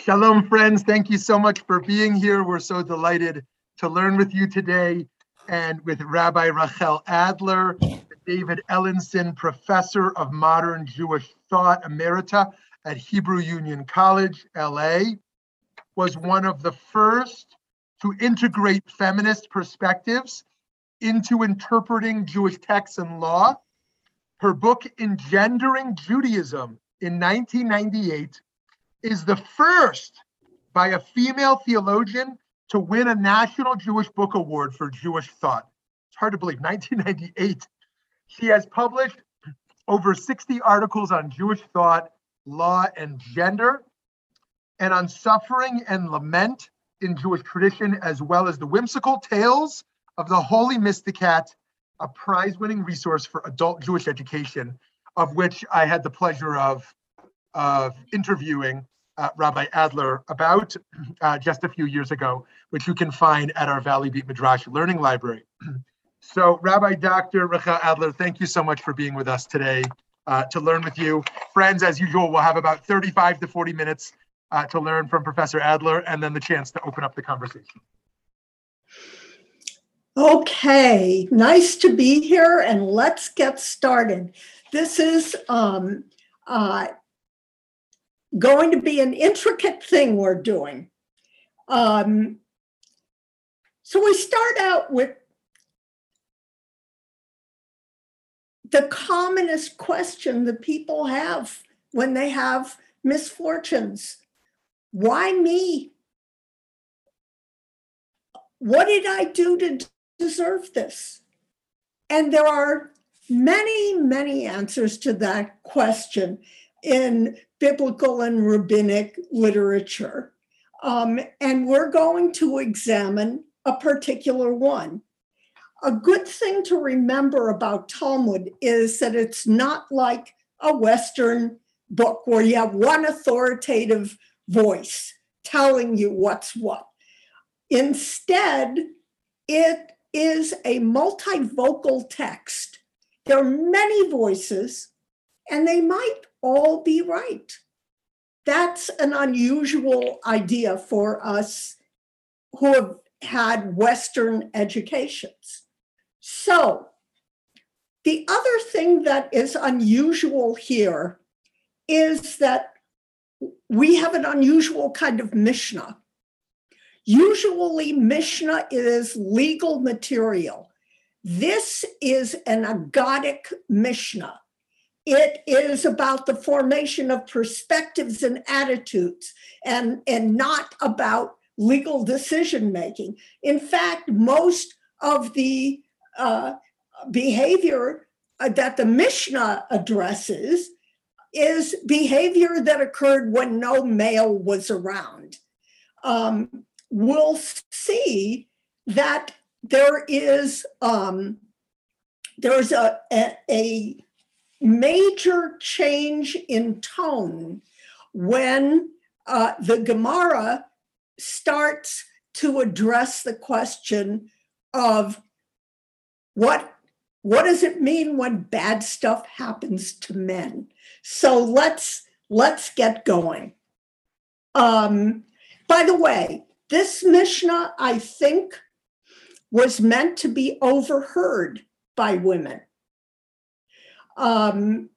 Shalom, friends. Thank you so much for being here. We're so delighted to learn with you today and with Rabbi Rachel Adler, David Ellenson Professor of Modern Jewish Thought Emerita at Hebrew Union College, LA, was one of the first to integrate feminist perspectives into interpreting Jewish texts and law. Her book, Engendering Judaism, in 1998, is the first by a female theologian to win a National Jewish Book Award for Jewish thought. It's hard to believe, 1998. She has published over 60 articles on Jewish thought, law, and gender, and on suffering and lament in Jewish tradition, as well as the whimsical tales of the Holy Mysticat, a prize winning resource for adult Jewish education, of which I had the pleasure of, of interviewing uh, Rabbi Adler about uh, just a few years ago, which you can find at our Valley Beit Midrash Learning Library. so, Rabbi Dr. Rachel Adler, thank you so much for being with us today uh, to learn with you. Friends, as usual, we'll have about 35 to 40 minutes uh, to learn from Professor Adler and then the chance to open up the conversation. Okay, nice to be here and let's get started. This is um, uh, going to be an intricate thing we're doing. Um, so we start out with the commonest question that people have when they have misfortunes why me? What did I do to deserve this? And there are many, many answers to that question in biblical and rabbinic literature. Um, and we're going to examine a particular one. A good thing to remember about Talmud is that it's not like a Western book where you have one authoritative voice telling you what's what. Instead, it is a multivocal text. There are many voices, and they might all be right. That's an unusual idea for us who have had Western educations. So, the other thing that is unusual here is that we have an unusual kind of Mishnah. Usually, Mishnah is legal material. This is an agadic Mishnah. It is about the formation of perspectives and attitudes and, and not about legal decision making. In fact, most of the uh, behavior uh, that the Mishnah addresses is behavior that occurred when no male was around. Um, we'll see that there is um, there's a, a, a major change in tone when uh, the Gemara starts to address the question of what what does it mean when bad stuff happens to men? So let's let's get going. Um, by the way this mishnah i think was meant to be overheard by women um,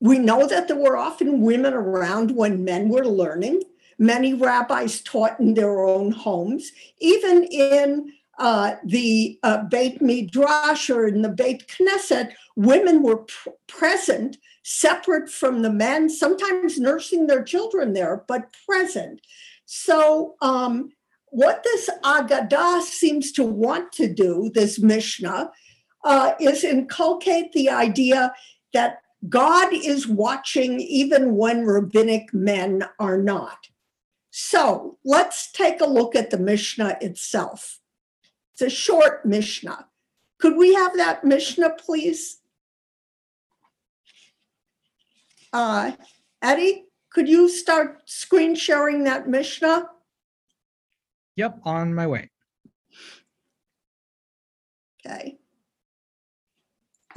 we know that there were often women around when men were learning. Many rabbis taught in their own homes, even in uh, the uh, Beit Midrash or in the Beit Knesset, women were pr- present, separate from the men, sometimes nursing their children there, but present. So, um, what this Agadah seems to want to do, this Mishnah, uh, is inculcate the idea that God is watching even when rabbinic men are not. So let's take a look at the Mishnah itself. It's a short Mishnah. Could we have that Mishnah, please? Uh, Eddie, could you start screen sharing that Mishnah? Yep, on my way. Okay.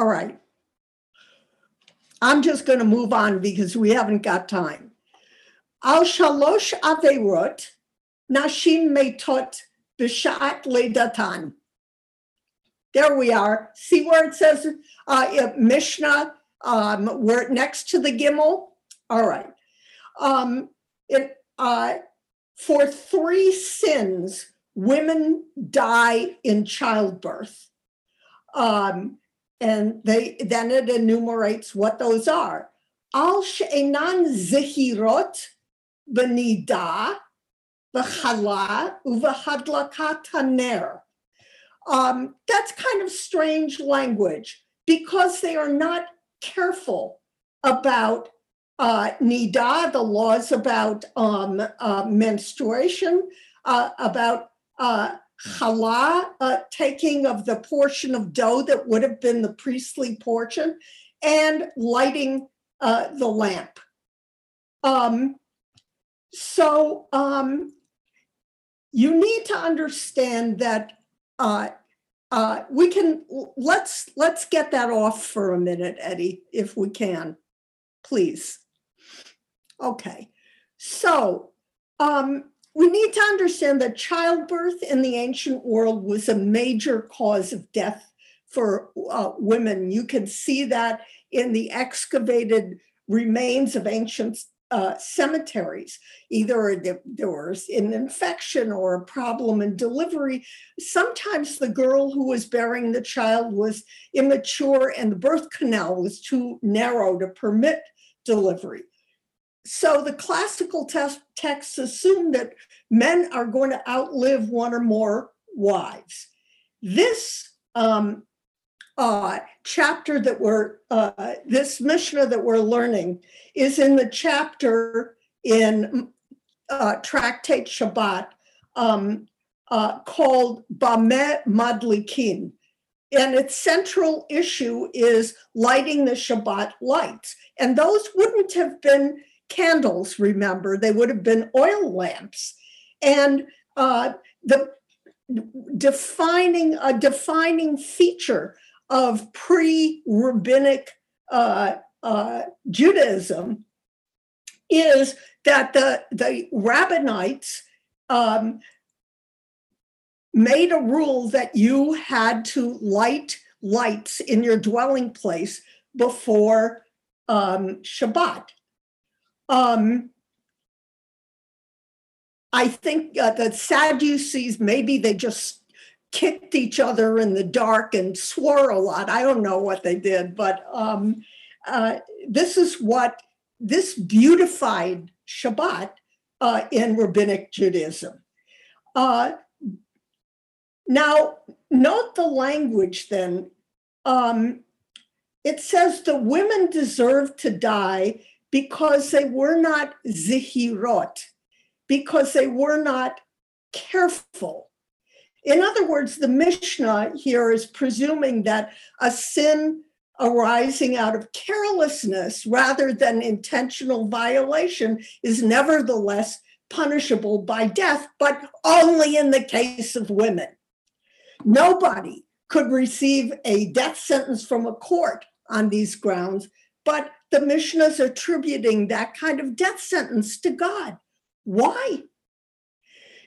All right. I'm just going to move on because we haven't got time. Al shalosh averot, nashim b'sha'at ledatan. There we are. See where it says uh, uh, Mishnah, um, we're next to the Gimel. All right. Um, it, uh, for three sins, women die in childbirth. Um, and they then it enumerates what those are. Al she'enan zihirot b'nida v'chala uv'hadlakat haner. Um, that's kind of strange language because they are not careful about uh, nida, the laws about um, uh, menstruation, uh, about uh, challah, uh, taking of the portion of dough that would have been the priestly portion, and lighting uh, the lamp. Um, so um, you need to understand that uh, uh, we can let's let's get that off for a minute, Eddie, if we can, please. Okay, so um, we need to understand that childbirth in the ancient world was a major cause of death for uh, women. You can see that in the excavated remains of ancient uh, cemeteries. Either there, was an infection or a problem in delivery. Sometimes the girl who was bearing the child was immature and the birth canal was too narrow to permit delivery. So the classical texts assume that men are going to outlive one or more wives. This um, uh, chapter that we're, uh, this Mishnah that we're learning is in the chapter in uh, Tractate Shabbat um, uh, called Bameh Madlikin. And its central issue is lighting the Shabbat lights. And those wouldn't have been candles, remember, they would have been oil lamps. And uh, the defining a defining feature of pre-rabbinic uh, uh, Judaism is that the the rabbinites um, made a rule that you had to light lights in your dwelling place before um, Shabbat. Um, I think uh, the Sadducees maybe they just kicked each other in the dark and swore a lot. I don't know what they did, but um, uh, this is what this beautified Shabbat uh, in rabbinic Judaism. Uh, now, note the language then. Um, it says the women deserve to die because they were not zihirot, because they were not careful in other words, the Mishnah here is presuming that a sin arising out of carelessness rather than intentional violation is nevertheless punishable by death, but only in the case of women. Nobody could receive a death sentence from a court on these grounds, but the Mishnah is attributing that kind of death sentence to God. Why?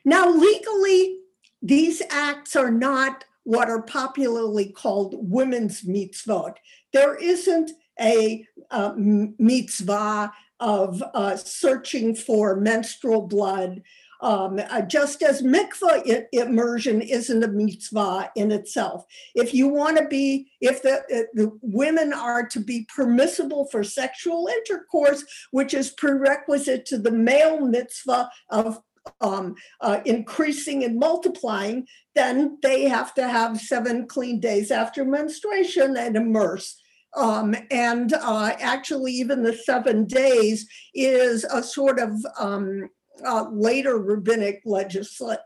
Now, legally, these acts are not what are popularly called women's mitzvot. There isn't a uh, mitzvah of uh, searching for menstrual blood, um, uh, just as mikvah immersion isn't a mitzvah in itself. If you want to be, if the, uh, the women are to be permissible for sexual intercourse, which is prerequisite to the male mitzvah of um, uh, increasing and multiplying, then they have to have seven clean days after menstruation and immerse. Um, and uh, actually, even the seven days is a sort of um, uh, later rabbinic legisla-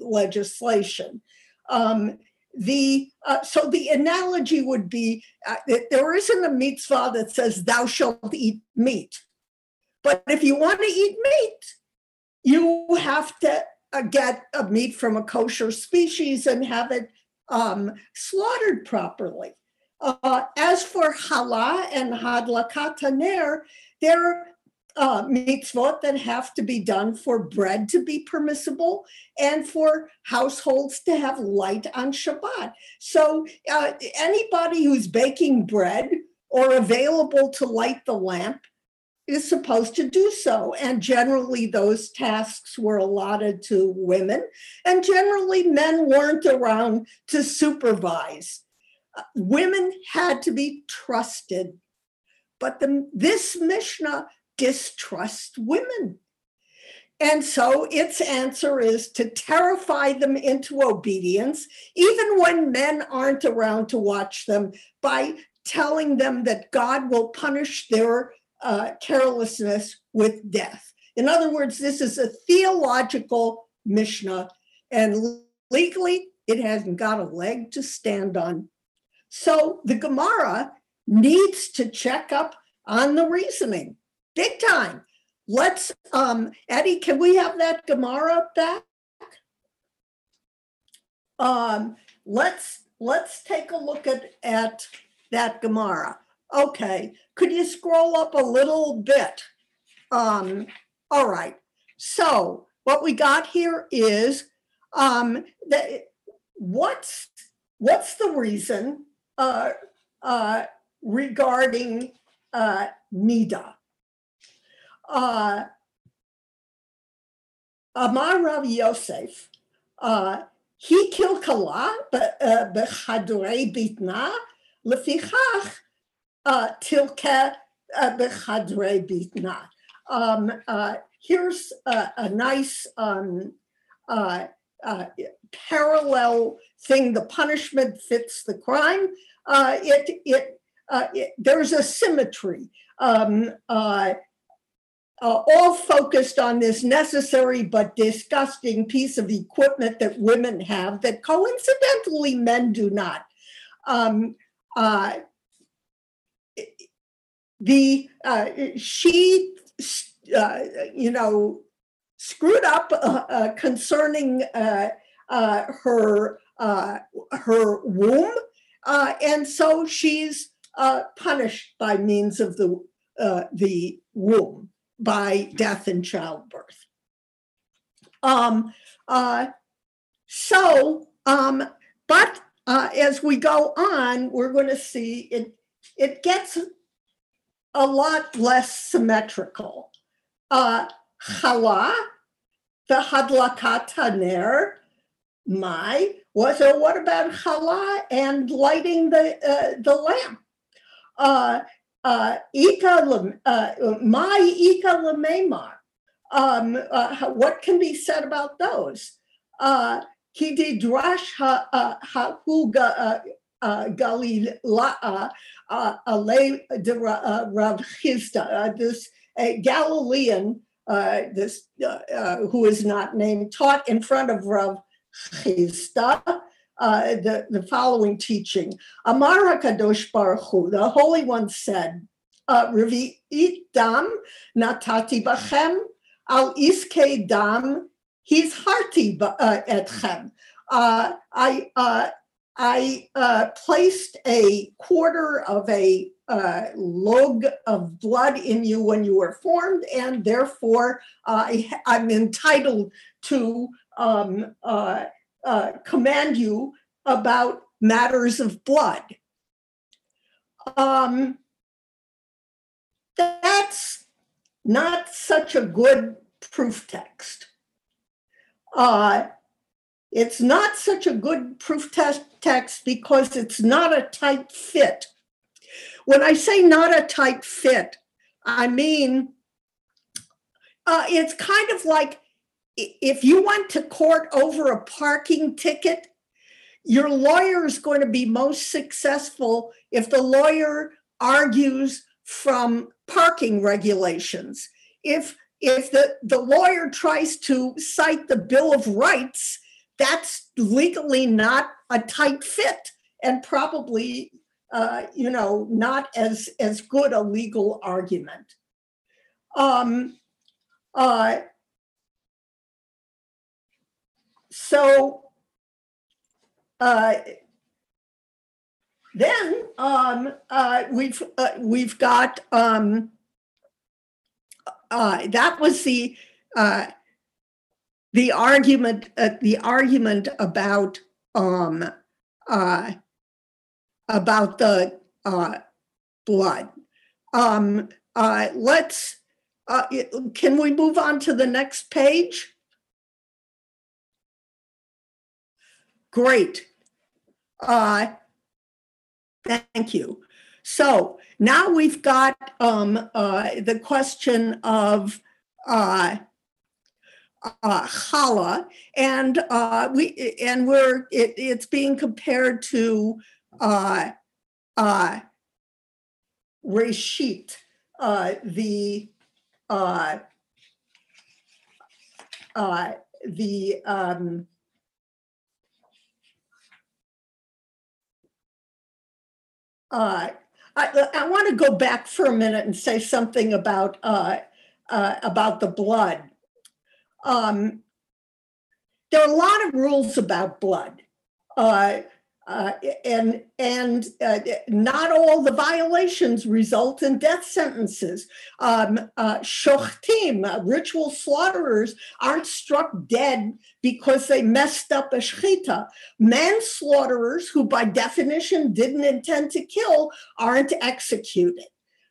legislation. Um, the uh, so the analogy would be uh, that there isn't a mitzvah that says thou shalt eat meat, but if you want to eat meat, you have to uh, get a meat from a kosher species and have it um, slaughtered properly. Uh, as for challah and hadlakat haner, they're uh, mitzvot that have to be done for bread to be permissible and for households to have light on Shabbat. So uh, anybody who's baking bread or available to light the lamp is supposed to do so. And generally, those tasks were allotted to women, and generally, men weren't around to supervise. Uh, women had to be trusted. But the, this Mishnah distrusts women. And so its answer is to terrify them into obedience, even when men aren't around to watch them, by telling them that God will punish their uh, carelessness with death. In other words, this is a theological Mishnah, and legally, it hasn't got a leg to stand on. So the Gemara needs to check up on the reasoning big time. Let's, um, Eddie, can we have that Gemara back? Um, let's let's take a look at at that Gemara. Okay, could you scroll up a little bit? Um, all right. So what we got here is um, that what's what's the reason uh, uh, regarding uh, Nida? Uh, Amar Rav Yosef, uh, he kilkala בחדרי בטנה, לפיכך תלקה בחדרי בטנה. Um, uh, here's a, a nice um, uh, uh, parallel thing. The punishment fits the crime. Uh, it, it, uh, it, there's a symmetry. Um, uh, all focused on this necessary but disgusting piece of equipment that women have that coincidentally men do not. Um, uh, the uh, she, uh, you know, screwed up uh, uh, concerning her her womb, and so she's punished by means of the the womb by death and childbirth. Um, uh, so, um, but uh, as we go on, we're going to see it, it gets a lot less symmetrical. Uh, chala, the hadlakat ner, my, was so what about chala and lighting the, uh, the lamp? Uh, uh, ika uh, my ika lememar. Um, uh, what can be said about those? Uh, ki didrash ha hu galilaa ale Rav Chisda. This Galilean, this who is not named, taught in front of Rav Chisda uh, the, the following teaching. Amar HaKadosh Baruch Hu, the Holy One said, uh, Revi'it dam natati bachem al iske dam he's hearty uh, etchem. I uh, I uh, placed a quarter of a uh, log of blood in you when you were formed, and therefore I, am entitled to um, uh, command you about matters of blood. Um, that's not such a good proof text. Uh, it's not such a good proof test text because it's not a tight fit. When I say not a tight fit, I mean uh, it's kind of like if you went to court over a parking ticket, your lawyer is going to be most successful if the lawyer argues from parking regulations. If if the, the lawyer tries to cite the Bill of Rights, that's legally not a tight fit and probably uh, you know not as as good a legal argument. Um, uh, so uh, then um, uh, we've uh, we've got um, uh, that was the uh, the argument uh, the argument about um, about the blood. Um, let's can we move on to the next page? Great. Uh, thank you. So now we've got um, uh, the question of uh, uh, challah, and uh, we and we're it, it's being compared to uh, uh, reshit, uh, the uh, uh, the um, uh, I, I want to go back for a minute and say something about uh, uh, about the blood. Um, there are a lot of rules about blood, uh, uh, and and uh, not all the violations result in death sentences. Um, uh, shochtim, uh, ritual slaughterers, aren't struck dead because they messed up a shechita. Manslaughterers, who by definition didn't intend to kill, aren't executed.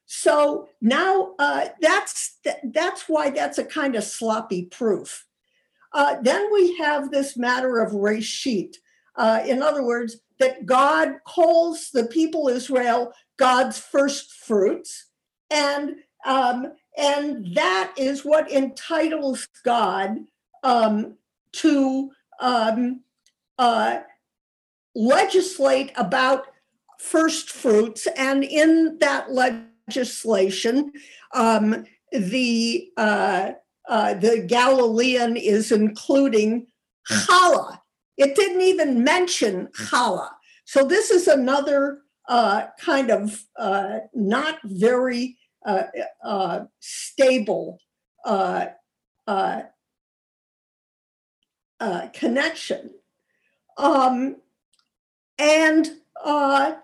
So now uh, that's that's why that's a kind of sloppy proof. Uh, then we have this matter of reshit. Uh, in other words, that God calls the people Israel God's first fruits, and um, and that is what entitles God um, to um, uh, legislate about first fruits, and in that legislation, um, the uh, uh, the Galilean is including challah. It didn't even mention challah. So this is another uh, kind of uh, not very uh, uh, stable uh, uh, uh, connection. Um, and uh,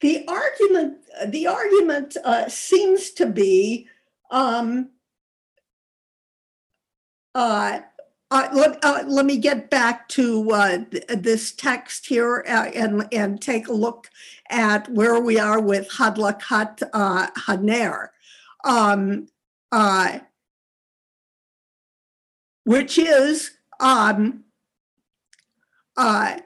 the argument, the argument uh, seems to be um, uh, uh, let, uh, let me get back to uh, th- this text here uh, and, and take a look at where we are with Hadlakat uh, Haner, um, uh, which is um, uh,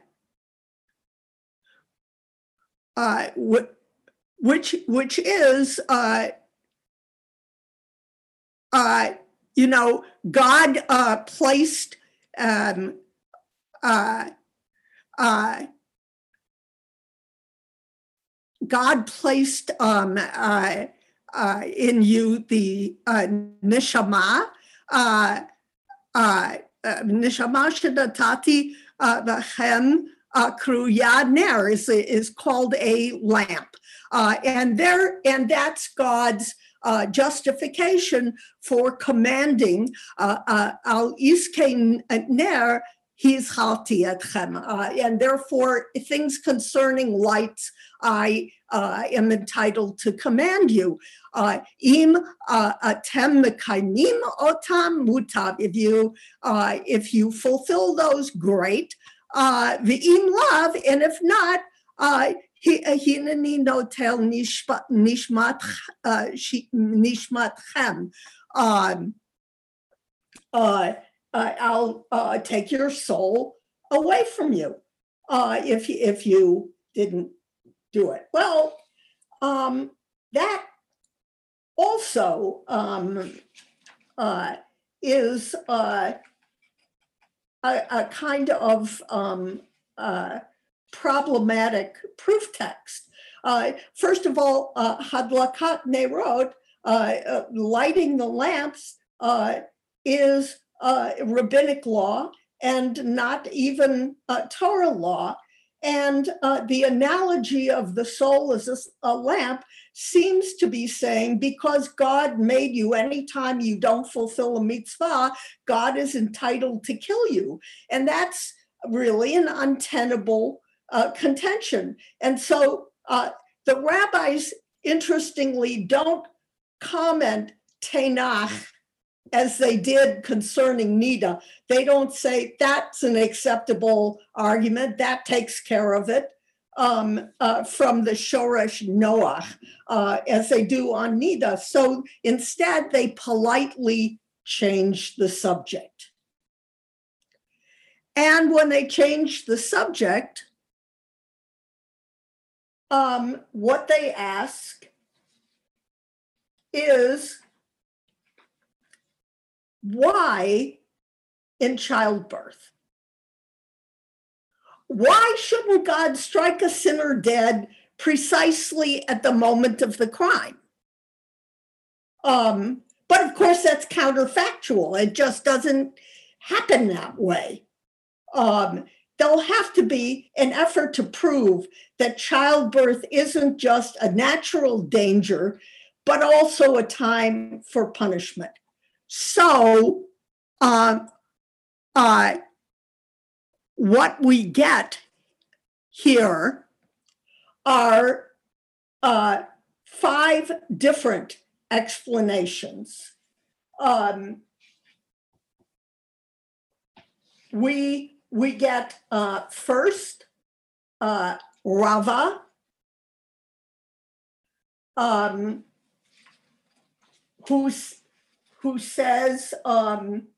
which which is you know God uh, placed um, uh, uh, God placed um, uh, uh, in you the uh, neshama, uh, uh, uh, neshama shedatati uh, v'chem uh, ner is is called a lamp, uh, and there and that's God's uh, justification for commanding uh, uh, al iskein his halti etchem, uh, and therefore things concerning lights I uh, am entitled to command you. Uh, Im uh, atem otam mutav. If you uh, if you fulfill those, great. Uh, V'im lav, and if not, Um, uh, uh, I'll uh, take your soul away from you uh, if if you didn't do it. Well, um, that also um, uh, is uh, a, a kind of um, uh, problematic proof text. Uh, first of all, uh, Hadlakat Nerot, uh, uh, lighting the lamps, uh, is uh, rabbinic law and not even Torah law. And the analogy of the soul as a lamp seems to be saying because God made you, anytime you don't fulfill a mitzvah, God is entitled to kill you. And that's really an untenable uh, contention. And so uh, the rabbis interestingly, don't comment Tanakh as they did concerning Nida. They don't say that's an acceptable argument, that takes care of it um, uh, from the Shoresh Noach, uh, as they do on Nida. So instead, they politely change the subject. And when they change the subject, um, what they ask is why in childbirth? Why shouldn't God strike a sinner dead precisely at the moment of the crime? Um, but of course, that's counterfactual. It just doesn't happen that way. Um, there'll have to be an effort to prove that childbirth isn't just a natural danger, but also a time for punishment. So, uh, uh, what we get here are uh, five different explanations. Um, we we get uh, first uh, Rava, um, who's who says um,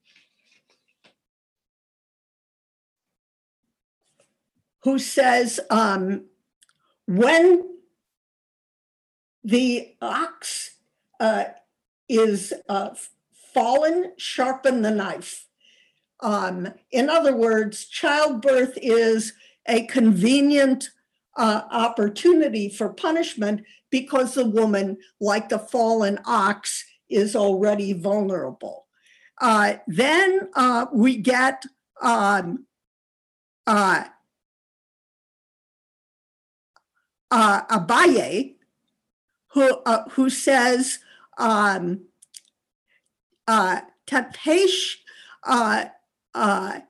who says um, when the ox uh, is uh, fallen, sharpen the knife. Um, in other words, childbirth is a convenient uh, opportunity for punishment because the woman, like the fallen ox, is already vulnerable. Uh, then uh, we get um, uh, uh, Abaye, who uh, who says um, tapesh uh,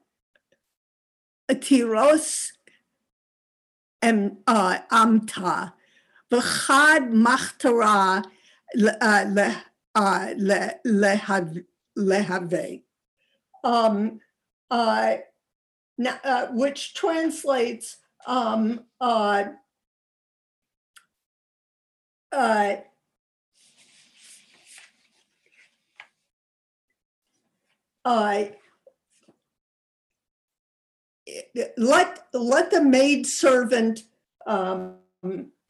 tiros em uh, amta. V'chad machtara uh, uh, le, lehav- lehave, um, uh, uh, which translates um, uh, uh, uh, let let the maid servant um,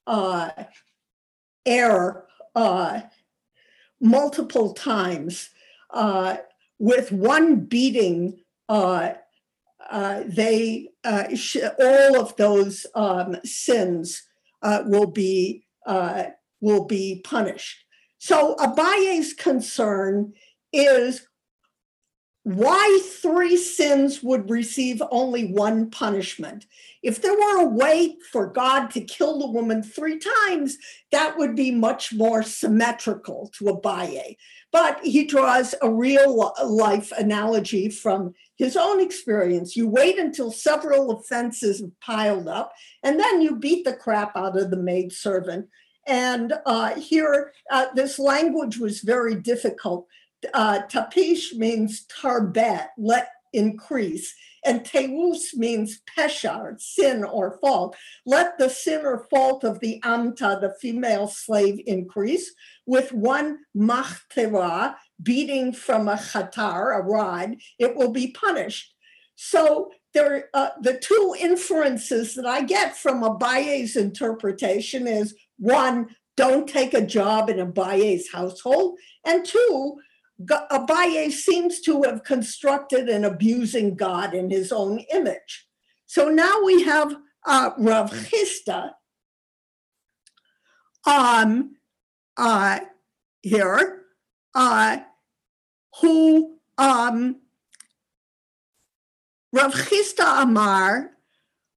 uh, err uh, multiple times uh, with one beating. Uh, uh, they uh, sh- all of those um, sins will be will be punished. So Abaye's concern is why three sins would receive only one punishment. If there were a way for God to kill the woman three times, that would be much more symmetrical to Abaye. But he draws a real life analogy from his own experience. You wait until several offenses have piled up, and then you beat the crap out of the maid servant. And uh, here, uh, this language was very difficult. Uh, tapish means tarbet, let increase. And teus means pesha, sin or fault. Let the sin or fault of the amta, the female slave, increase with one machtera, beating from a khatar, a rod, it will be punished. So there, uh, the two inferences that I get from Abaye's interpretation is one, don't take a job in Abaye's household, and two, Abaye seems to have constructed an abusing God in his own image. So now we have uh, Rav Chisda um, uh, here, uh, who um, Rav Chisda Amar,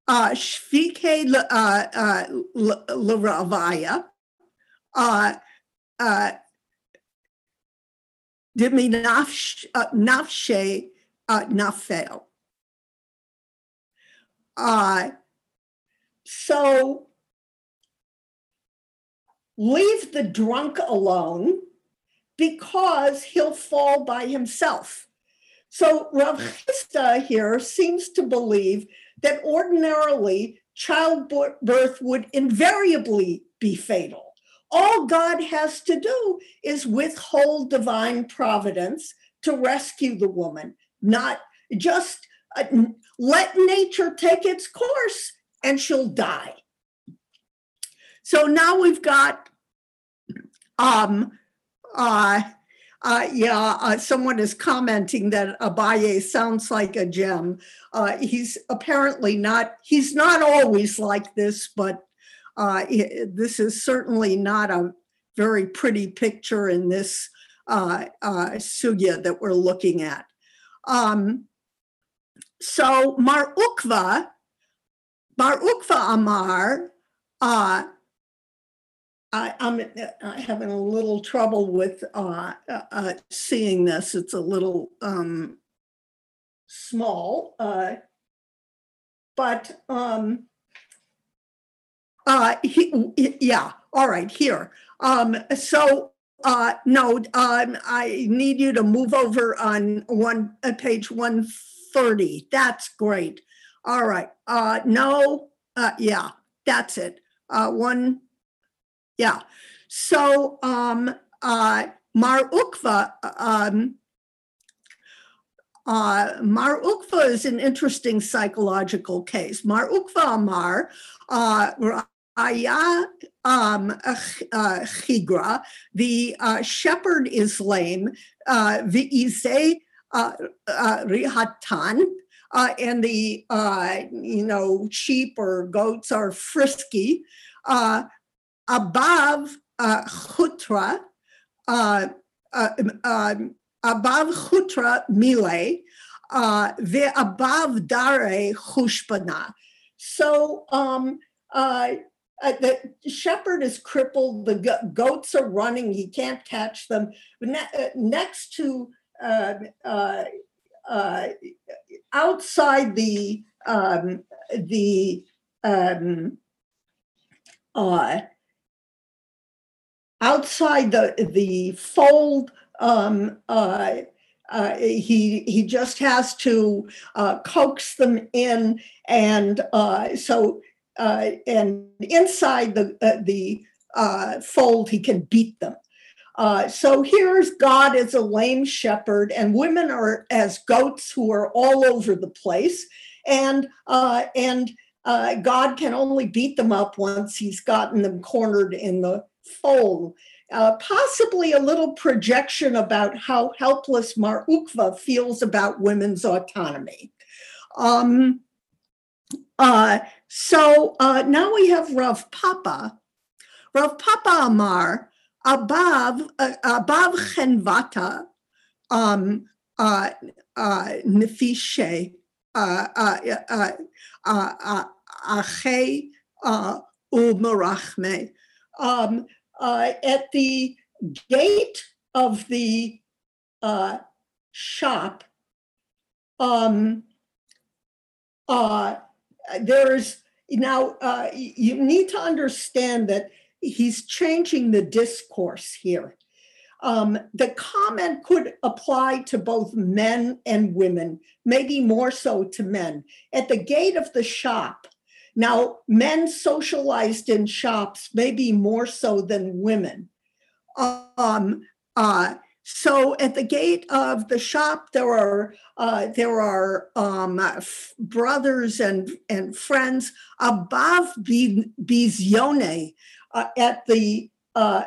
uh, Shvike le- uh, uh, uh, nafel. Uh, so leave the drunk alone because he'll fall by himself. So Rav Chisda here seems to believe that ordinarily childbirth would invariably be fatal. All God has to do is withhold divine providence to rescue the woman, not just uh, let nature take its course and she'll die. So now we've got um uh uh, yeah, uh, someone is commenting that Abaye sounds like a gem. Uh, he's apparently not, he's not always like this, but uh, i- this is certainly not a very pretty picture in this uh, uh, sugya that we're looking at. Um, so Mar Ukva, Bar Ukva Amar, uh, I, I'm uh, having a little trouble with uh, uh, uh, seeing this. It's a little um, small, uh, but um, uh, he, yeah. All right, here. Um, so uh, no, um, I need you to move over on one uh, page one thirty. That's great. All right. Uh, no. Uh, yeah, that's it. Uh, one. Yeah. So um uh Mar Ukva um uh, Mar Ukva is an interesting psychological case. Marukva mar Ukva Amar uh, Aya um, uh, Chigra, the uh, shepherd is lame, uh, Vi'ize uh, uh, Rihatan, uh, and the uh, you know sheep or goats are frisky. Above Chutra, uh, um, above Chutra Mile, the above Dare Chushpana. So um, uh, uh, the shepherd is crippled, the go- goats are running, he can't catch them. Ne- uh, next to uh, uh, uh, outside the um, the um, uh, outside the the fold um uh uh, he he just has to uh, coax them in, and uh, so uh, and inside the uh, the uh, fold he can beat them. Uh, so here's God as a lame shepherd, and women are as goats who are all over the place, and uh, and uh, God can only beat them up once he's gotten them cornered in the fold. Possibly a little projection about how helpless Marukva feels about women's autonomy. Um, uh, so uh, now we have Rav Papa. Rav Papa Amar, above, uh, above Chenvata, um, uh, uh, Nefishe, uh, uh, uh, uh, uh, Ache uh, Umarachme. Um, uh, at the gate of the uh, shop, um, uh, there's now uh, you need to understand that he's changing the discourse here. Um, the comment could apply to both men and women, maybe more so to men. At the gate of the shop, now men socialized in shops maybe more so than women. Um, uh, so at the gate of the shop, there are uh, there are um, f- brothers and and friends above Bi- Bizione uh, at the uh,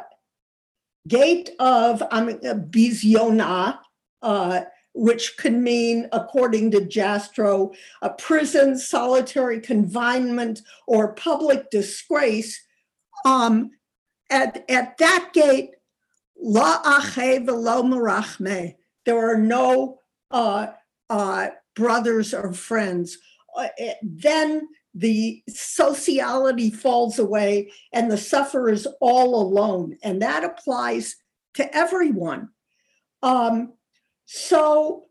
gate of I uh, Biziona, uh, which could mean, according to Jastrow, a prison, solitary confinement, or public disgrace. Um, at at that gate, La ache velo merachme. There are no uh, uh, brothers or friends. Uh, eh, then the sociality falls away and the sufferer is all alone. And that applies to everyone. Um, so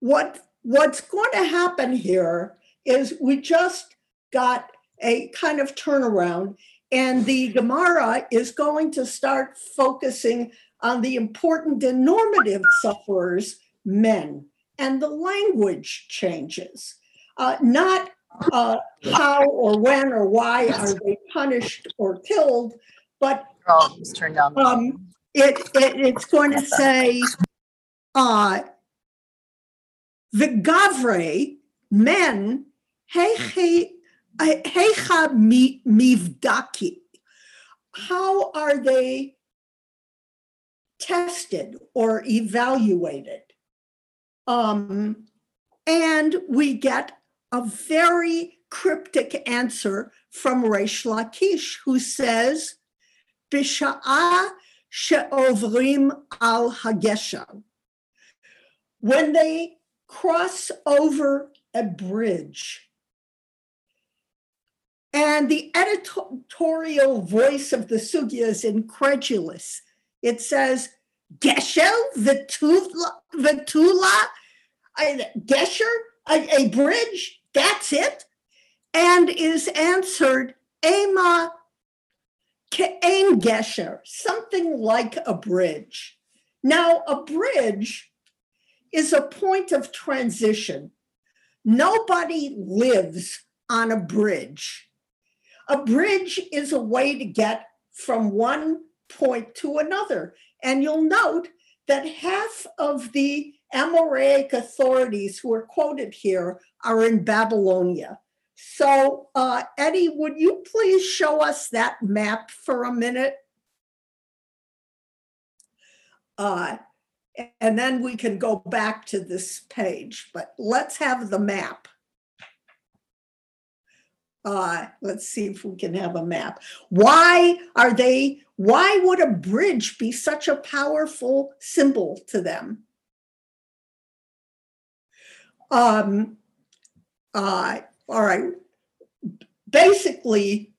what what's going to happen here is we just got a kind of turnaround And the Gemara is going to start focusing on the important and normative sufferers, men, and the language changes. Uh, not uh, how or when or why are they punished or killed, but just turned down. um, it, it it's going to say uh Vigavre, men, heche- eh, hecha mi- mivdaki. How are they tested or evaluated? Um, and we get a very cryptic answer from Reish Lakish, who says, Bisha'a she'ovrim al hagesha. When they cross over a bridge, and the editorial voice of the sugya is incredulous. It says, Gesher, Vitula, Vitula, Gesher, a, a bridge, that's it, and is answered, Ema Ke'en Gesher, something like a bridge. Now, a bridge is a point of transition. Nobody lives on a bridge. A bridge is a way to get from one point to another. And you'll note that half of the Amoraic authorities who are quoted here are in Babylonia. So, uh, Eddie, would you please show us that map for a minute? Uh, and then we can go back to this page, but let's have the map. Uh, let's see if we can have a map. Why are they, why would a bridge be such a powerful symbol to them? Um, uh, all right. Basically,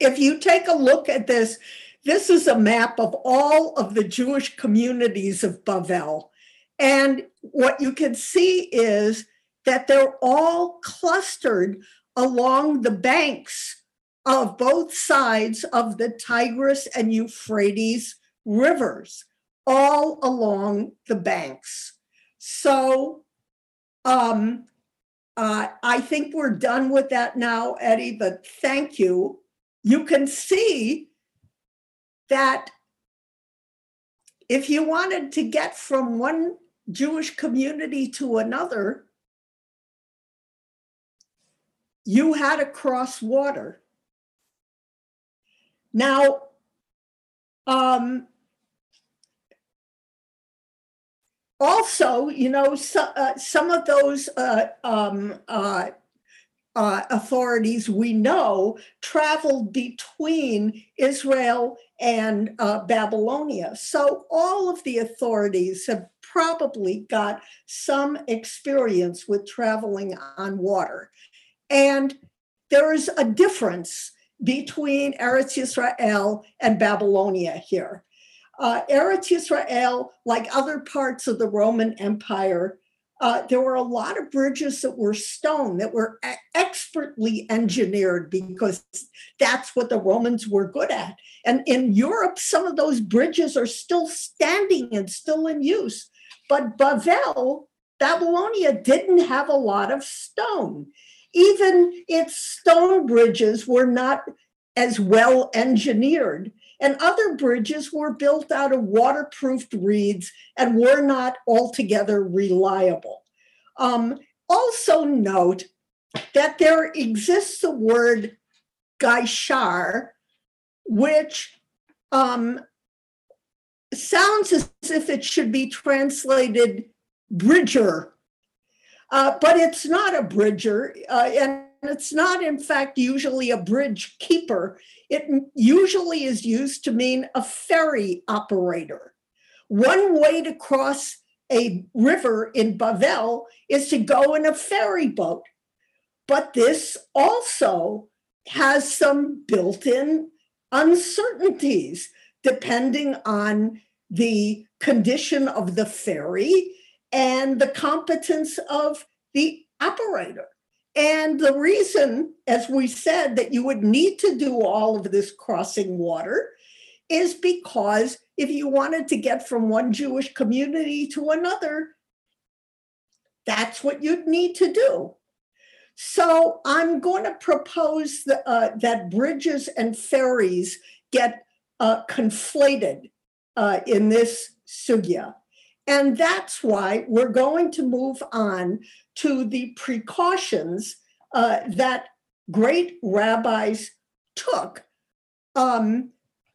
if you take a look at this, this is a map of all of the Jewish communities of Bavel. And what you can see is that they're all clustered along the banks of both sides of the Tigris and Euphrates rivers, all along the banks. So um, uh, I think we're done with that now, Eddie, but thank you. You can see that if you wanted to get from one Jewish community to another, you had to cross water. Now, um, also, you know, so, uh, some of those uh, um, uh, uh, authorities we know traveled between Israel and uh, Babylonia. So all of the authorities have probably got some experience with traveling on water. And there is a difference between Eretz Yisrael and Babylonia here. Uh, Eretz Yisrael, like other parts of the Roman Empire, uh, there were a lot of bridges that were stone that were expertly engineered because that's what the Romans were good at. And in Europe, some of those bridges are still standing and still in use. But Bavel, Babylonia, didn't have a lot of stone. Even its stone bridges were not as well engineered. And other bridges were built out of waterproofed reeds and were not altogether reliable. Um, also, note that there exists a word gaishar, which um, sounds as if it should be translated bridger, uh, but it's not a bridger, uh, and it's not, in fact, usually a bridge keeper. It usually is used to mean a ferry operator. One way to cross a river in Bavel is to go in a ferry boat. But this also has some built in uncertainties depending on the condition of the ferry and the competence of the operator. And the reason, as we said, that you would need to do all of this crossing water is because if you wanted to get from one Jewish community to another, that's what you'd need to do. So I'm going to propose that, uh, that bridges and ferries get uh, conflated uh, in this sugya. And that's why we're going to move on to the precautions uh, that great rabbis took um,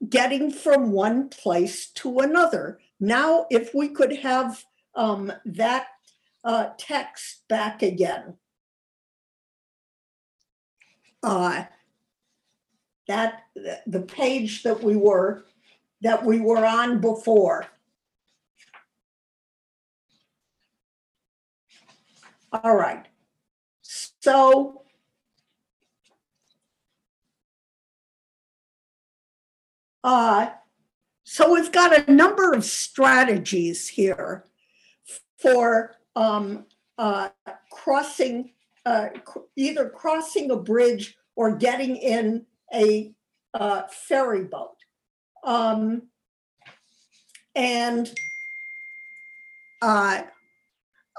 getting from one place to another. Now, if we could have um, that uh, text back again. Uh, that the page that we were that we were on before. All right. So uh, so we've got a number of strategies here for um, uh, crossing, uh, either crossing a bridge or getting in a uh, ferry boat. Um, and uh,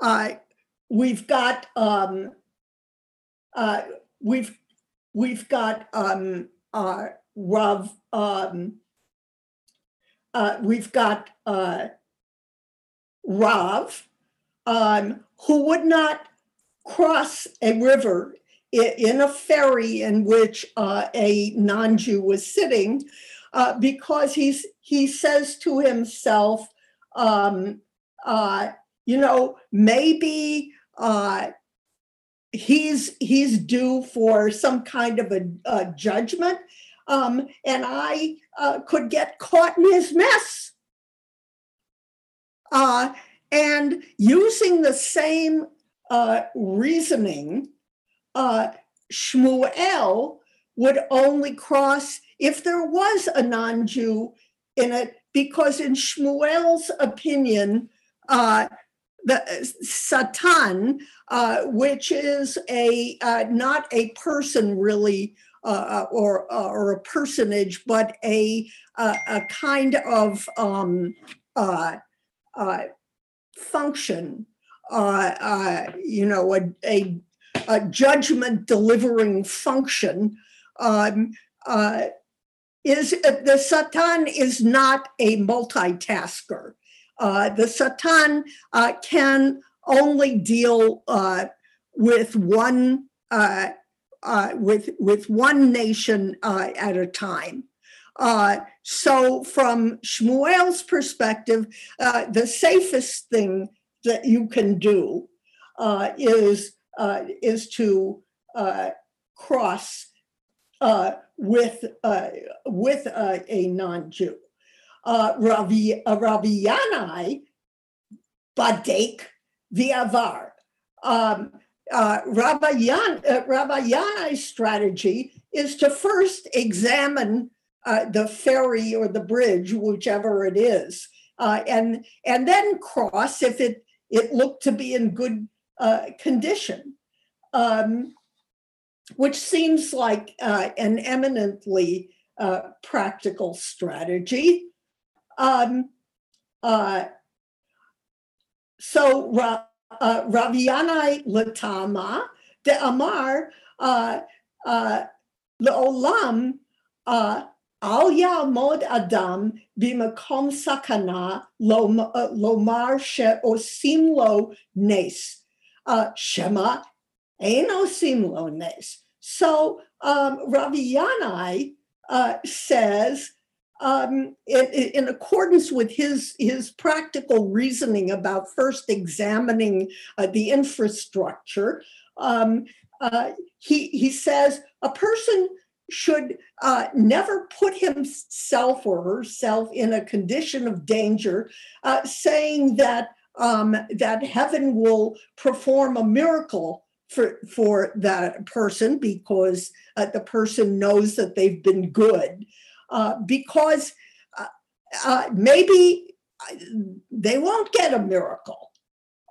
uh, we've got um, uh, we've we've got um, uh, Rav. Um, uh, we've got uh, Rav, um, who would not cross a river in a ferry in which uh, a non-Jew was sitting, uh, because he's he says to himself, um, uh, you know, maybe uh, he's he's due for some kind of a, a judgment, um, and I uh, could get caught in his mess. Uh, and using the same uh, reasoning, uh, Shmuel would only cross if there was a non Jew in it, because in Shmuel's opinion, uh, the Satan, uh, which is a uh, not a person really, uh, or or a personage, but a a, a kind of um, uh, uh, function, uh, uh, you know, a, a, a judgment delivering function, um, uh, is uh, the Satan is not a multitasker. Uh, the Satan uh, can only deal uh, with one uh, uh, with with one nation uh, at a time. So, from Shmuel's perspective, the safest thing that you can do is is to cross with with a non-Jew. Uh, Ravi uh, Rabbi Yanai badek Viavar. Um, uh, uh, strategy is to first examine uh, the ferry or the bridge, whichever it is, uh, and and then cross if it it looked to be in good uh, condition, um, which seems like uh, an eminently practical strategy. Um, uh, so Ra, uh, Ravi Yanai Latama de Amar uh, uh, Leolam uh, Al Yamod Adam bimakom sakana lom- lomar she'osim lo nes. Shema ein osim lo nes. So um, Ravi Yanai uh, says, um, in, in accordance with his, his practical reasoning about first examining uh, the infrastructure, um, uh, he, he says a person should uh, never put himself or herself in a condition of danger, uh, saying that um, that heaven will perform a miracle for for that person because uh, the person knows that they've been good, uh, because uh, uh, maybe they won't get a miracle.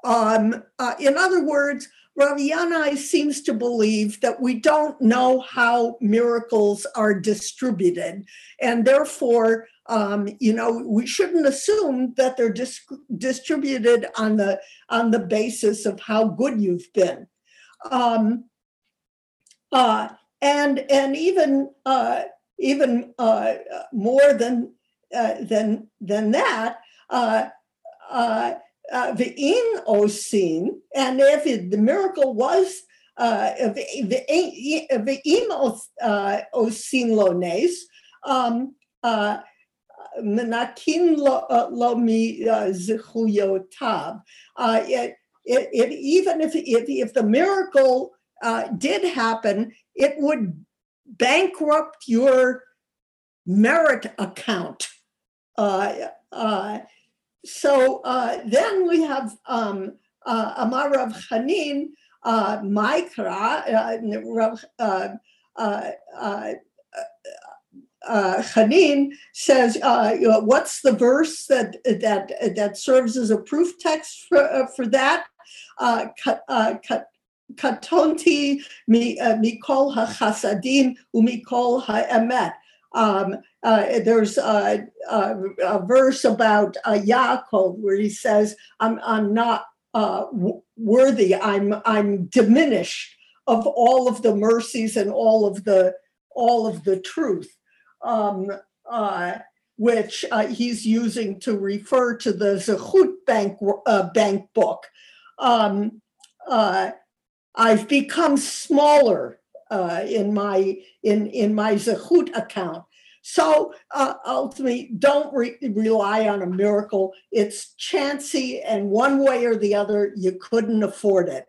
Um, uh, in other words, Rav Yanai seems to believe that we don't know how miracles are distributed, and therefore, um, you know, we shouldn't assume that they're dis- distributed on the on the basis of how good you've been. Um, uh, and and even uh, even uh, more than uh, than than that, uh, uh, uh, the in osin, and if it, the miracle was uh, the osin lones, um, uh, menakin lo, uh, mi uh. Uh, it, it, even if, if, if the miracle uh, did happen, it would bankrupt your merit account. Uh, uh, so uh, then we have um, uh, Amar Rav Chanin, uh, Maikra, uh, Rav uh, Chanin says, you know, "What's the verse that that that serves as a proof text for for that?" Uh, uh, Katonti mikol hachasadim umikol ha'emet. Um, uh, there's a, a, a, verse about uh, Yaakov where he says, "I'm I'm not uh, w- worthy. I'm I'm diminished of all of the mercies and all of the all of the truth." Um, uh, which uh, he's using to refer to the Zechut Bank uh, bank book. Um, uh, I've become smaller uh, in my in in my Zechut account. So uh, ultimately, don't re- rely on a miracle. It's chancy, and one way or the other, you couldn't afford it.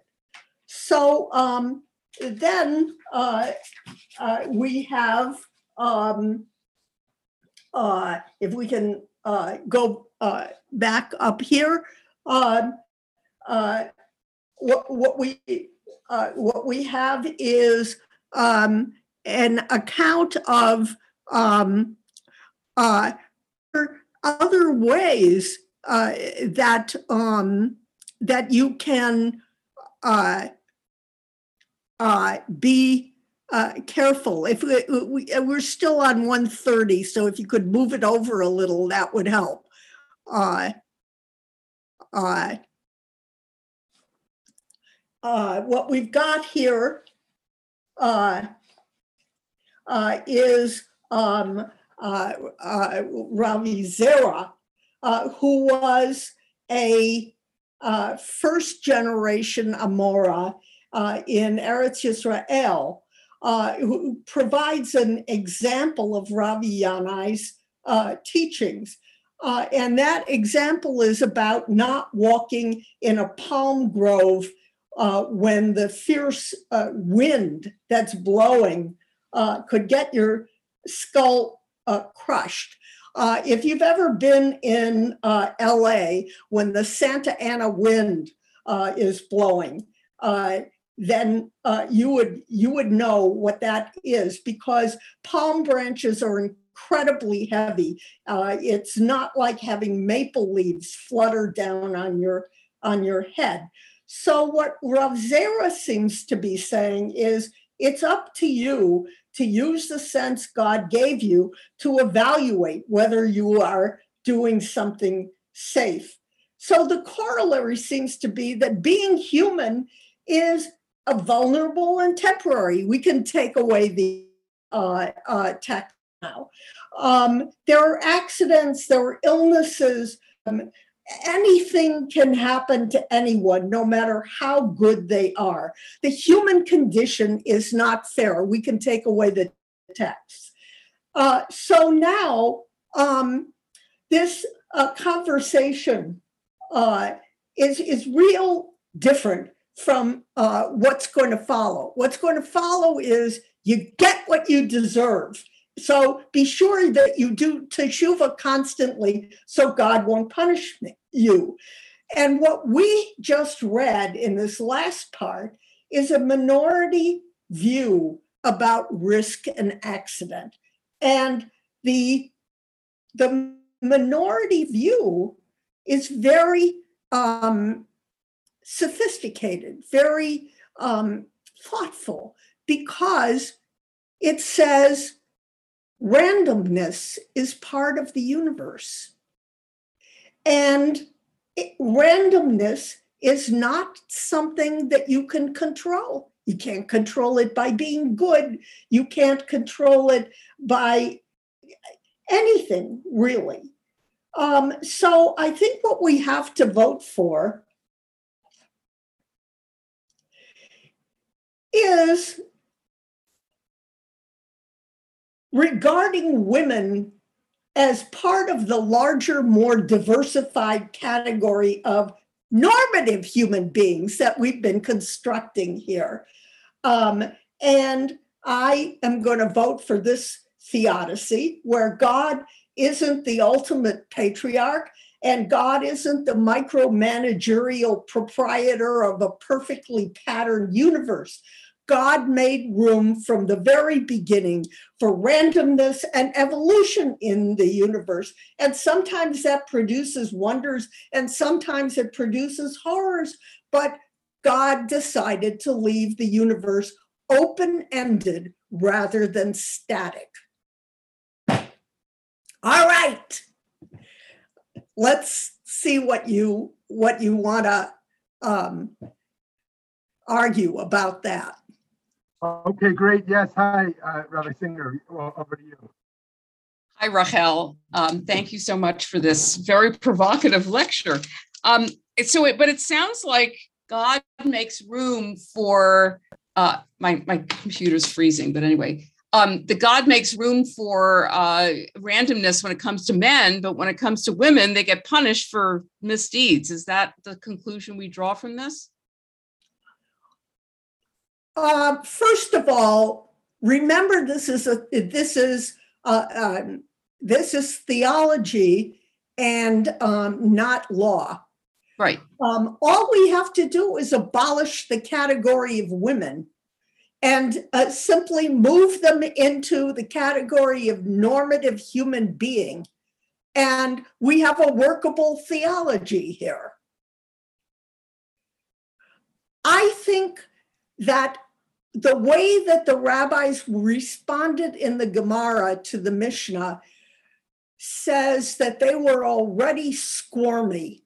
So um, then uh, uh, we have, um, uh, if we can uh, go back up here, um, what, what we uh, what we have is um, an account of um, uh, other ways uh, that um, that you can uh, uh, be uh, careful. If we, we're still on 130, so if you could move it over a little, that would help. Uh, what we've got here uh, uh, is um, uh, uh, Ravi Zera, uh, who was a first generation Amora in Eretz Yisrael, who provides an example of Ravi Yanai's teachings. And that example is about not walking in a palm grove uh, when the fierce uh, wind that's blowing uh, could get your skull uh, crushed. Uh, if you've ever been in uh, LA when the Santa Ana wind is blowing, then you would you would know what that is because palm branches are incredibly heavy. it's not like having maple leaves flutter down on your on your head. So, what Rav Zera seems to be saying is it's up to you to use the sense God gave you to evaluate whether you are doing something safe. So, the corollary seems to be that being human is a vulnerable and temporary. We can take away the uh, uh, tech now. Um, there are accidents, there are illnesses. Um, anything can happen to anyone, no matter how good they are. The human condition is not fair. We can take away the text. Uh, so now, um, this uh, conversation uh, is, is real different from uh, what's going to follow. What's going to follow is you get what you deserve. So be sure that you do teshuva constantly so God won't punish you. And what we just read in this last part is a minority view about risk and accident. And the, the minority view is very um, sophisticated, very um, thoughtful because it says randomness is part of the universe. And it, randomness is not something that you can control. You can't control it by being good. You can't control it by anything, really. Um, so I think what we have to vote for is regarding women as part of the larger, more diversified category of normative human beings that we've been constructing here. Um, and I am going to vote for this theodicy where God isn't the ultimate patriarch and God isn't the micromanagerial proprietor of a perfectly patterned universe. God made room from the very beginning for randomness and evolution in the universe. And sometimes that produces wonders and sometimes it produces horrors. But God decided to leave the universe open ended rather than static. All right. Let's see what you what you want to um, argue about that. Okay, great. Yes, hi, uh, Rabbi Singer. Well, over to you. Hi, Rachel. Um, thank you so much for this very provocative lecture. Um, so, it, but it sounds like God makes room for uh, my my computer's freezing. But anyway, um, the God makes room for uh, randomness when it comes to men, but when it comes to women, they get punished for misdeeds. Is that the conclusion we draw from this? Uh, first of all, remember this is a this is uh, um, this is theology and um, not law. Right. Um, all we have to do is abolish the category of women and uh, simply move them into the category of normative human being. And we have a workable theology here. I think that the way that the rabbis responded in the Gemara to the Mishnah says that they were already squirmy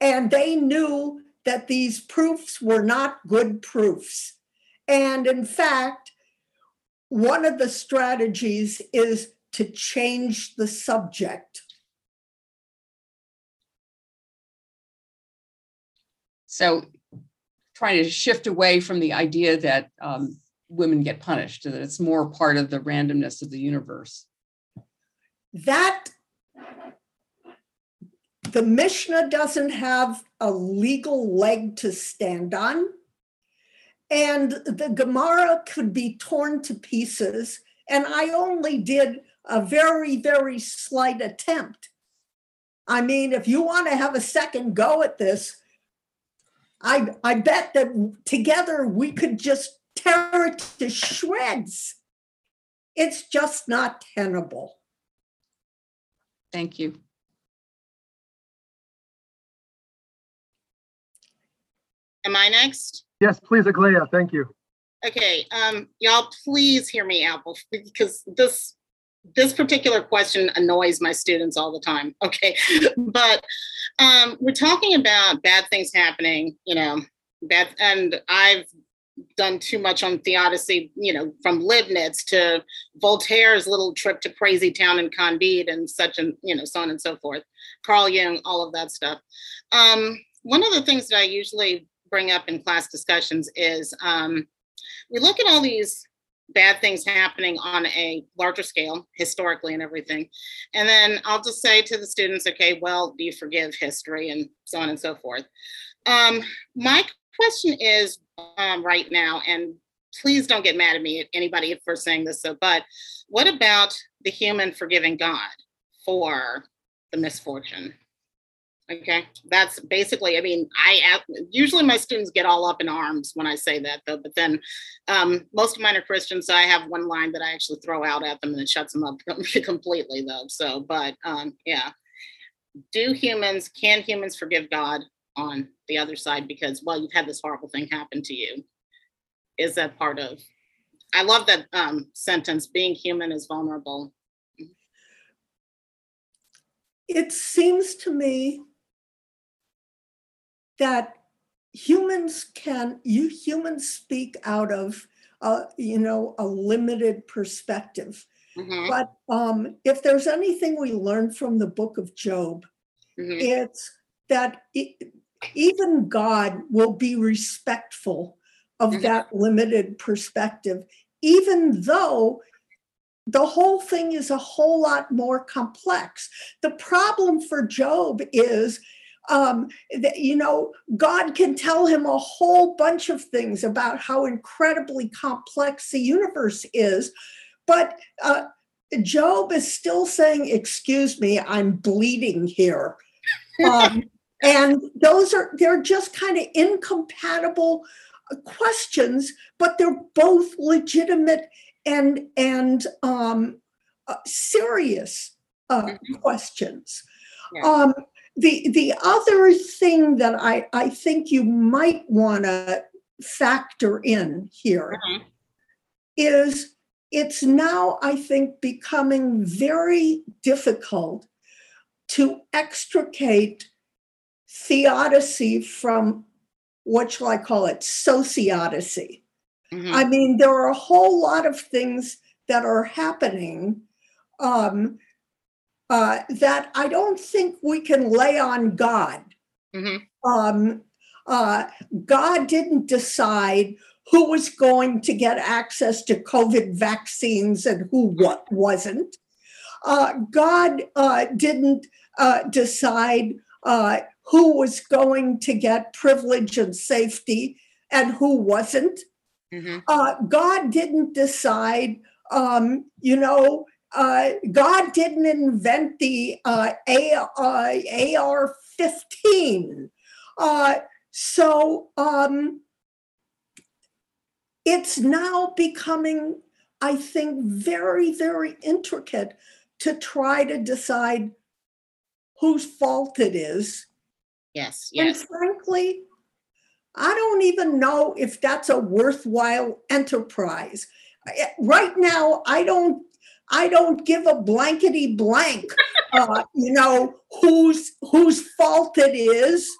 and they knew that these proofs were not good proofs. And in fact, one of the strategies is to change the subject. So trying to shift away from the idea that um, women get punished, that it's more part of the randomness of the universe. That the Mishnah doesn't have a legal leg to stand on. And the Gemara could be torn to pieces. And I only did a very, very slight attempt. I mean, if you want to have a second go at this, I, I bet that together we could just tear it to shreds. It's just not tenable. Thank you. Am I next? Yes, please, Aglaia. Thank you. Okay, um, y'all please hear me out because this this particular question annoys my students all the time. Okay, but um, we're talking about bad things happening, you know, bad, and I've done too much on theodicy, you know, from Leibniz to Voltaire's little trip to Crazy Town and Candide and such and, you know, so on and so forth, Carl Jung, all of that stuff. Um, one of the things that I usually bring up in class discussions is um, we look at all these bad things happening on a larger scale historically and everything. And then I'll just say to the students, okay, well, do you forgive history and so on and so forth? Um, my question is um, right now, and please don't get mad at me, anybody, for saying this, so, but what about the human forgiving God for the misfortune? Okay, that's basically, I mean, I usually my students get all up in arms when I say that though, but then um, most of mine are Christians. So I have one line that I actually throw out at them and it shuts them up completely though. So, but um, yeah, do humans, can humans forgive God on the other side because, well, you've had this horrible thing happen to you. Is that part of, I love that um, sentence, being human is vulnerable. It seems to me that humans can, you humans speak out of, uh, you know, a limited perspective. Mhm, But um, if there's anything we learn from the book of Job, mhm, it's that e- even God will be respectful of Mhm. that limited perspective, even though the whole thing is a whole lot more complex. The problem for Job is um, that, you know, God can tell him a whole bunch of things about how incredibly complex the universe is, but uh, Job is still saying, Excuse me, I'm bleeding here. Um, and those are, they're just kind of incompatible uh, questions, but they're both legitimate and, and um, uh, serious uh, Mhm. questions. Yeah. Um, the, the other thing that I, I think you might want to factor in here mhm, is it's now, I think, becoming very difficult to extricate theodicy from what shall I call it, sociodicy. mhm. I mean, there are a whole lot of things that are happening um, uh, that I don't think we can lay on God Mhm. um, uh, God didn't decide who was going to get access to COVID vaccines and who what wasn't. Uh, God uh, didn't uh, decide uh, who was going to get privilege and safety and who wasn't. Mhm. Uh, God didn't decide, um, you know, uh, God didn't invent the uh, A, uh, AR 15. Uh, so um, it's now becoming, I think, very, very intricate to try to decide whose fault it is. Yes, yes. And frankly, I don't even know if that's a worthwhile enterprise. Right now, I don't, I don't give a blankety blank, uh, you know, whose, whose fault it is.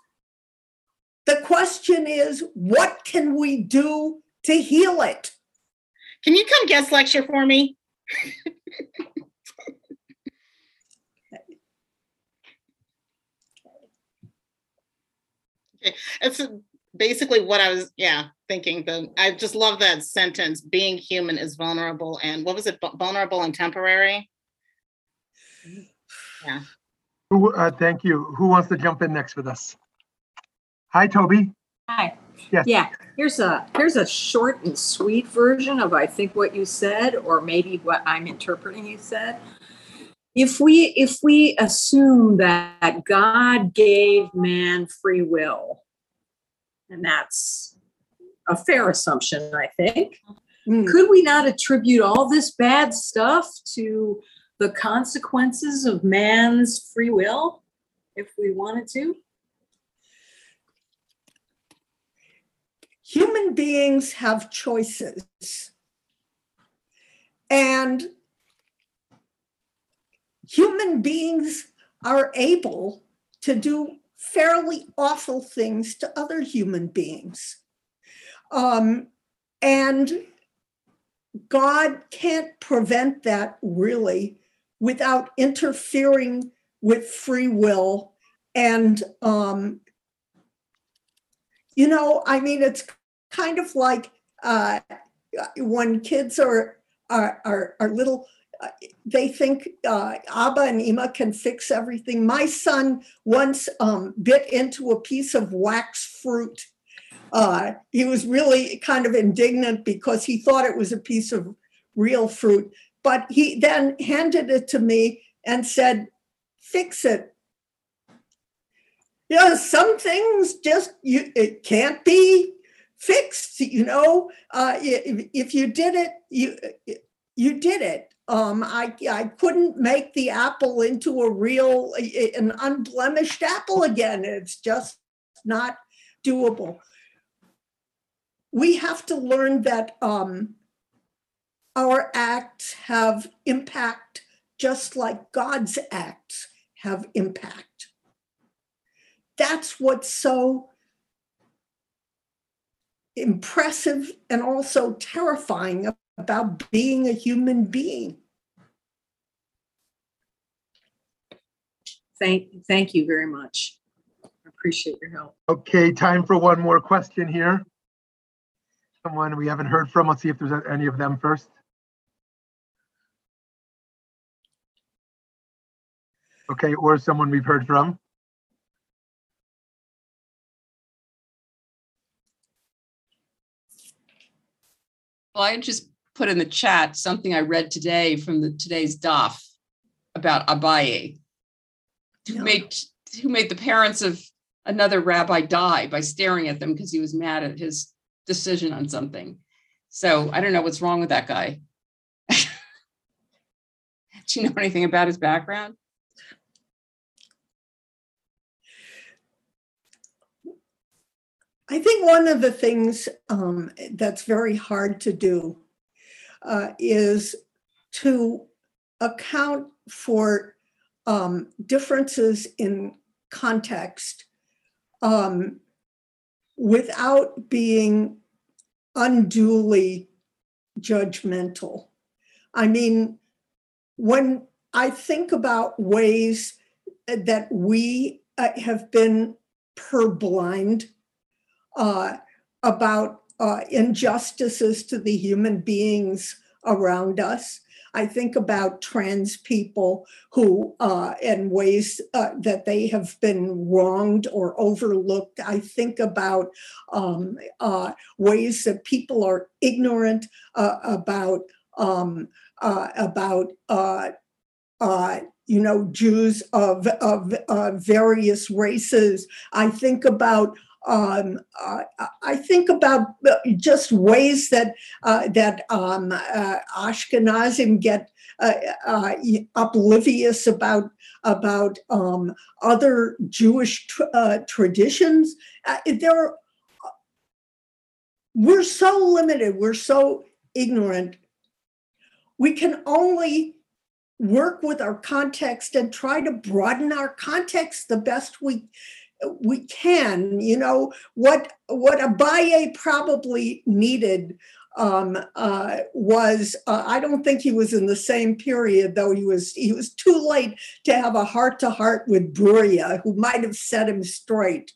The question is, what can we do to heal it? Can you come guest lecture for me? Okay, It's basically what I was, yeah, thinking. The I just love that sentence. Being human is vulnerable, and what was it? Vulnerable and temporary. yeah Who, uh, thank you. Who wants to jump in next with us? Hi, Toby. Hi. Yes. Yeah, here's a, here's a short and sweet version of I think what you said, or maybe what I'm interpreting you said. If we, if we assume that God gave man free will, and that's a fair assumption, I think, Hmm. could we not attribute all this bad stuff to the consequences of man's free will if we wanted to? human beings have choices. And human beings are able to do fairly awful things to other human beings. Um, and God can't prevent that really without interfering with free will. And um, you know i mean it's kind of like uh, when kids are are are, are little uh, they think uh, abba and ima can fix everything. My son once um, bit into a piece of wax fruit uh, he was really kind of indignant because he thought it was a piece of real fruit but he then handed it to me and said fix it yeah, some things just you it can't be fixed. You know, uh, if, if you did it, you you did it. Um, I I couldn't make the apple into a real an unblemished apple again. It's just not doable. We have to learn that um, our acts have impact just like God's acts have impact. That's what's so impressive and also terrifying about being a human being. Thank, thank you very much. I Appreciate your help. Okay, time for one more question here. Someone we haven't heard from. Let's see if there's any of them first. Okay, or someone we've heard from. Well, I just put in the chat something I read today from the today's DAF about Abaye, who Yeah. made who made the parents of another rabbi die by staring at them because he was mad at his decision on something. So I don't know what's wrong with that guy. Do you know anything about his background? I think one of the things um, that's very hard to do uh, is to account for um, differences in context um, without being unduly judgmental. I mean, when I think about ways that we uh, have been purblind uh, about uh, injustices to the human beings around us. I think about trans people who, uh, in ways uh, that they have been wronged or overlooked. I think about um, uh, ways that people are ignorant uh, about um, uh, about uh, you know Jews of of various races. I think about um, uh, I think about uh, just ways that uh, that um, uh, Ashkenazim get uh, uh, oblivious about about um, other Jewish tr- uh, traditions. There, we're so limited. We're so ignorant. We can only work with our context and try to broaden our context the best we we can you know what what abaye probably needed um, uh, was uh, i don't think he was in the same period though he was he was too late to have a heart to heart with Bruria, who might have set him straight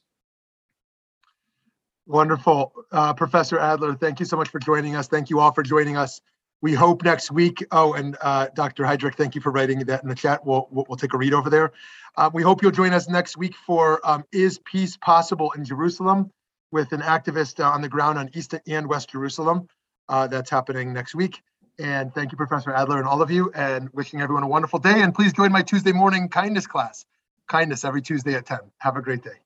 Wonderful. Uh, Professor Adler, thank you so much for joining us. Thank you all for joining us. We hope next week, oh, and uh, Dr. Heydrich, thank you for writing that in the chat. We'll, we'll, take a read over there. Uh, we hope you'll join us next week for um, Is Peace Possible in Jerusalem with an activist uh, on the ground on East and West Jerusalem. Uh, that's happening next week. And thank you, Professor Adler, and all of you, and wishing everyone a wonderful day. And please join my Tuesday morning kindness class. Kindness every Tuesday at 10. Have a great day.